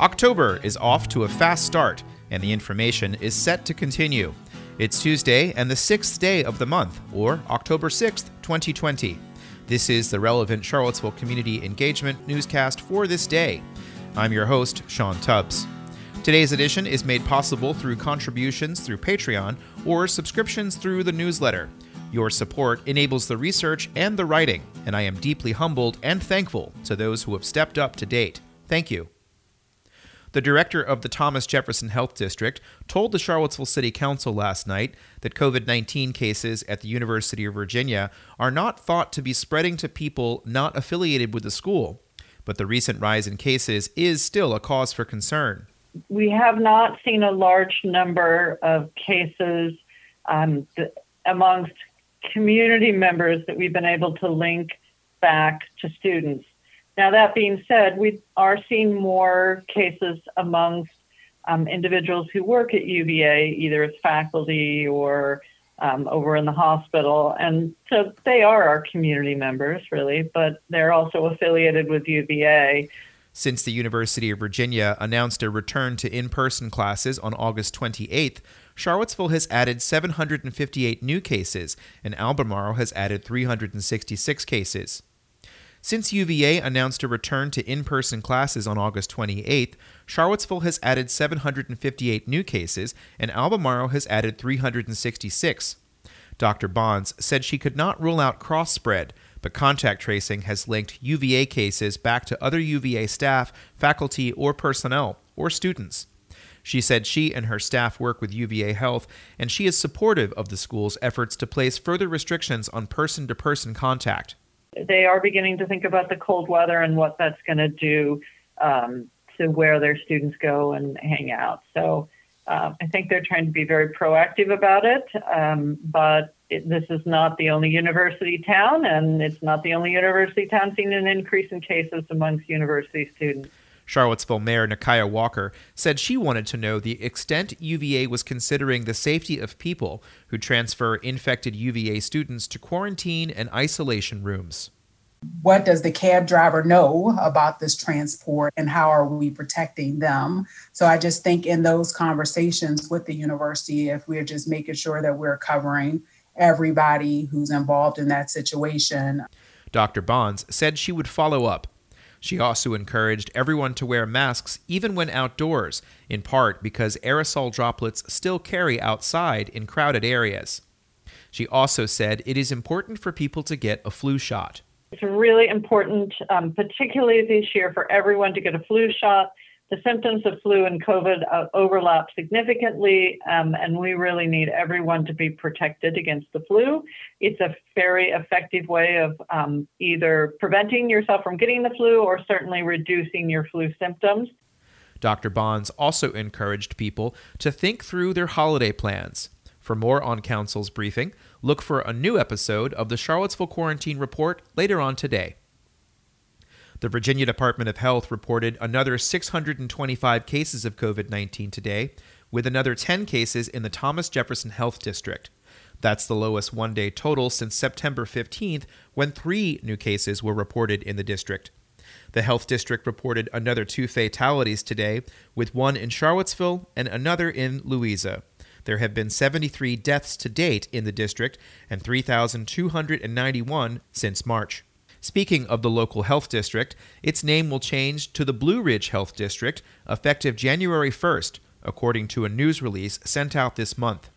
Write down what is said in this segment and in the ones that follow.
October is off to a fast start, and the information is set to continue. It's Tuesday and the sixth day of the month, or October 6th, 2020. This is the relevant Charlottesville Community Engagement newscast for this day. I'm your host, Sean Tubbs. Today's edition is made possible through contributions through Patreon or subscriptions through the newsletter. Your support enables the research and the writing, and I am deeply humbled and thankful to those who have stepped up to date. Thank you. The director of the Thomas Jefferson Health District told the Charlottesville City Council last night that COVID 19 cases at the University of Virginia are not thought to be spreading to people not affiliated with the school, but the recent rise in cases is still a cause for concern. We have not seen a large number of cases um, th- amongst community members that we've been able to link back to students. Now, that being said, we are seeing more cases amongst um, individuals who work at UVA, either as faculty or um, over in the hospital. And so they are our community members, really, but they're also affiliated with UVA. Since the University of Virginia announced a return to in person classes on August 28th, Charlottesville has added 758 new cases, and Albemarle has added 366 cases. Since UVA announced a return to in person classes on August 28th, Charlottesville has added 758 new cases and Albemarle has added 366. Dr. Bonds said she could not rule out cross spread, but contact tracing has linked UVA cases back to other UVA staff, faculty, or personnel, or students. She said she and her staff work with UVA Health, and she is supportive of the school's efforts to place further restrictions on person to person contact they are beginning to think about the cold weather and what that's going to do um, to where their students go and hang out. So uh, I think they're trying to be very proactive about it. Um, but it, this is not the only university town, and it's not the only university town seeing an increase in cases amongst university students. Charlottesville Mayor Nikuyah Walker said she wanted to know the extent UVA was considering the safety of people who transfer infected UVA students to quarantine and isolation rooms. What does the cab driver know about this transport and how are we protecting them? So I just think in those conversations with the university, if we're just making sure that we're covering everybody who's involved in that situation. Dr. Bonds said she would follow up she also encouraged everyone to wear masks even when outdoors, in part because aerosol droplets still carry outside in crowded areas. She also said it is important for people to get a flu shot. It's really important, um, particularly this year, for everyone to get a flu shot the symptoms of flu and COVID uh, overlap significantly, um, and we really need everyone to be protected against the flu. It's a very effective way of um, either preventing yourself from getting the flu or certainly reducing your flu symptoms. Dr. Bonds also encouraged people to think through their holiday plans. For more on Council's briefing, look for a new episode of the Charlottesville Quarantine Report later on today. The Virginia Department of Health reported another 625 cases of COVID 19 today, with another 10 cases in the Thomas Jefferson Health District. That's the lowest one day total since September 15th, when three new cases were reported in the district. The health district reported another two fatalities today, with one in Charlottesville and another in Louisa. There have been 73 deaths to date in the district and 3,291 since March. Speaking of the local health district, its name will change to the Blue Ridge Health District effective January 1st, according to a news release sent out this month.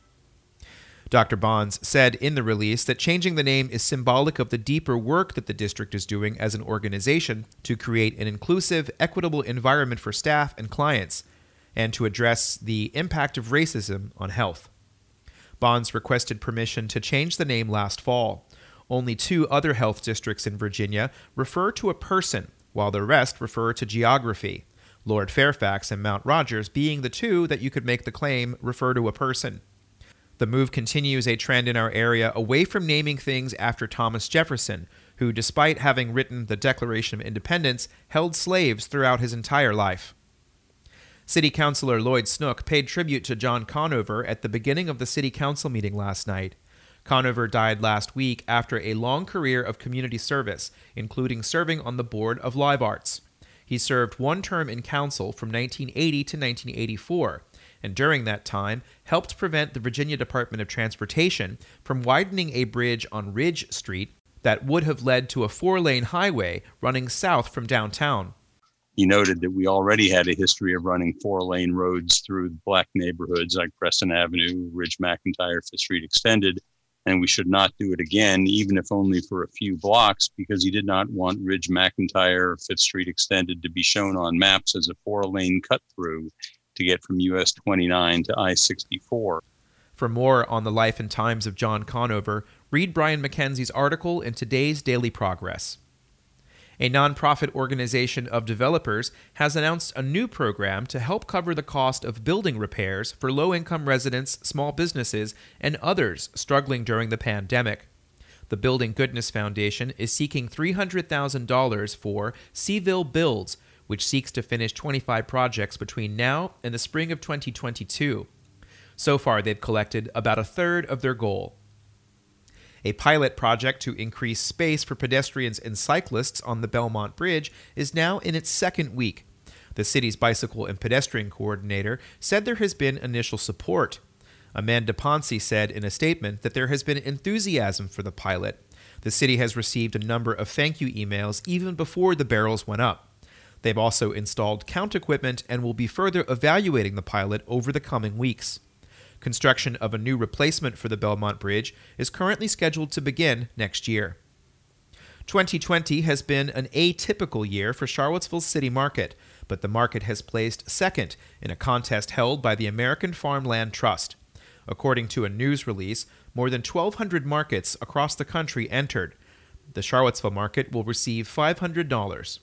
Dr. Bonds said in the release that changing the name is symbolic of the deeper work that the district is doing as an organization to create an inclusive, equitable environment for staff and clients, and to address the impact of racism on health. Bonds requested permission to change the name last fall. Only two other health districts in Virginia refer to a person, while the rest refer to geography. Lord Fairfax and Mount Rogers being the two that you could make the claim refer to a person. The move continues a trend in our area away from naming things after Thomas Jefferson, who, despite having written the Declaration of Independence, held slaves throughout his entire life. City Councilor Lloyd Snook paid tribute to John Conover at the beginning of the City Council meeting last night. Conover died last week after a long career of community service, including serving on the board of Live Arts. He served one term in council from 1980 to 1984, and during that time helped prevent the Virginia Department of Transportation from widening a bridge on Ridge Street that would have led to a four lane highway running south from downtown. He noted that we already had a history of running four lane roads through black neighborhoods like Preston Avenue, Ridge McIntire, Fifth Street Extended, and we should not do it again, even if only for a few blocks, because he did not want Ridge McIntire, Fifth Street Extended to be shown on maps as a four lane cut through to get from US 29 to I 64. For more on the life and times of John Conover, read Bryan McKenzie's article in today's Daily Progress. A nonprofit organization of developers has announced a new program to help cover the cost of building repairs for low income residents, small businesses, and others struggling during the pandemic. The Building Goodness Foundation is seeking $300,000 for Cville Builds, which seeks to finish 25 projects between now and the spring of 2022. So far, they've collected about a third of their goal. A pilot project to increase space for pedestrians and cyclists on the Belmont Bridge is now in its second week. The city's bicycle and pedestrian coordinator said there has been initial support. Amanda Poncy said in a statement that there has been enthusiasm for the pilot. The city has received a number of thank you emails even before the barrels went up. They've also installed count equipment and will be further evaluating the pilot over the coming weeks. Construction of a new replacement for the Belmont Bridge is currently scheduled to begin next year. 2020 has been an atypical year for Charlottesville City Market, but the market has placed second in a contest held by the American Farmland Trust. According to a news release, more than 1,200 markets across the country entered. The Charlottesville market will receive $500.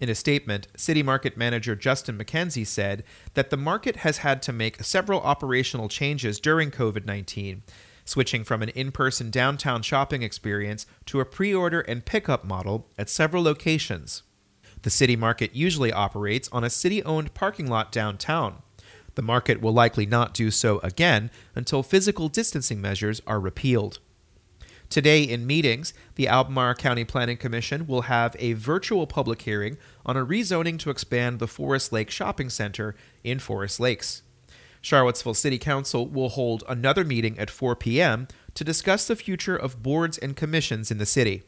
In a statement, City Market Manager Justin McKenzie said that the market has had to make several operational changes during COVID 19, switching from an in person downtown shopping experience to a pre order and pickup model at several locations. The City Market usually operates on a city owned parking lot downtown. The market will likely not do so again until physical distancing measures are repealed. Today, in meetings, the Albemarle County Planning Commission will have a virtual public hearing on a rezoning to expand the Forest Lake Shopping Center in Forest Lakes. Charlottesville City Council will hold another meeting at 4 p.m. to discuss the future of boards and commissions in the city.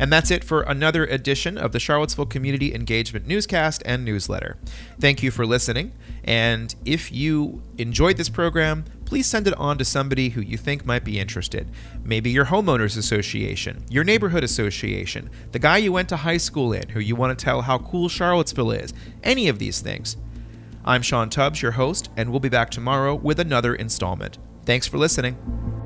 And that's it for another edition of the Charlottesville Community Engagement Newscast and Newsletter. Thank you for listening. And if you enjoyed this program, please send it on to somebody who you think might be interested. Maybe your homeowners association, your neighborhood association, the guy you went to high school in who you want to tell how cool Charlottesville is, any of these things. I'm Sean Tubbs, your host, and we'll be back tomorrow with another installment. Thanks for listening.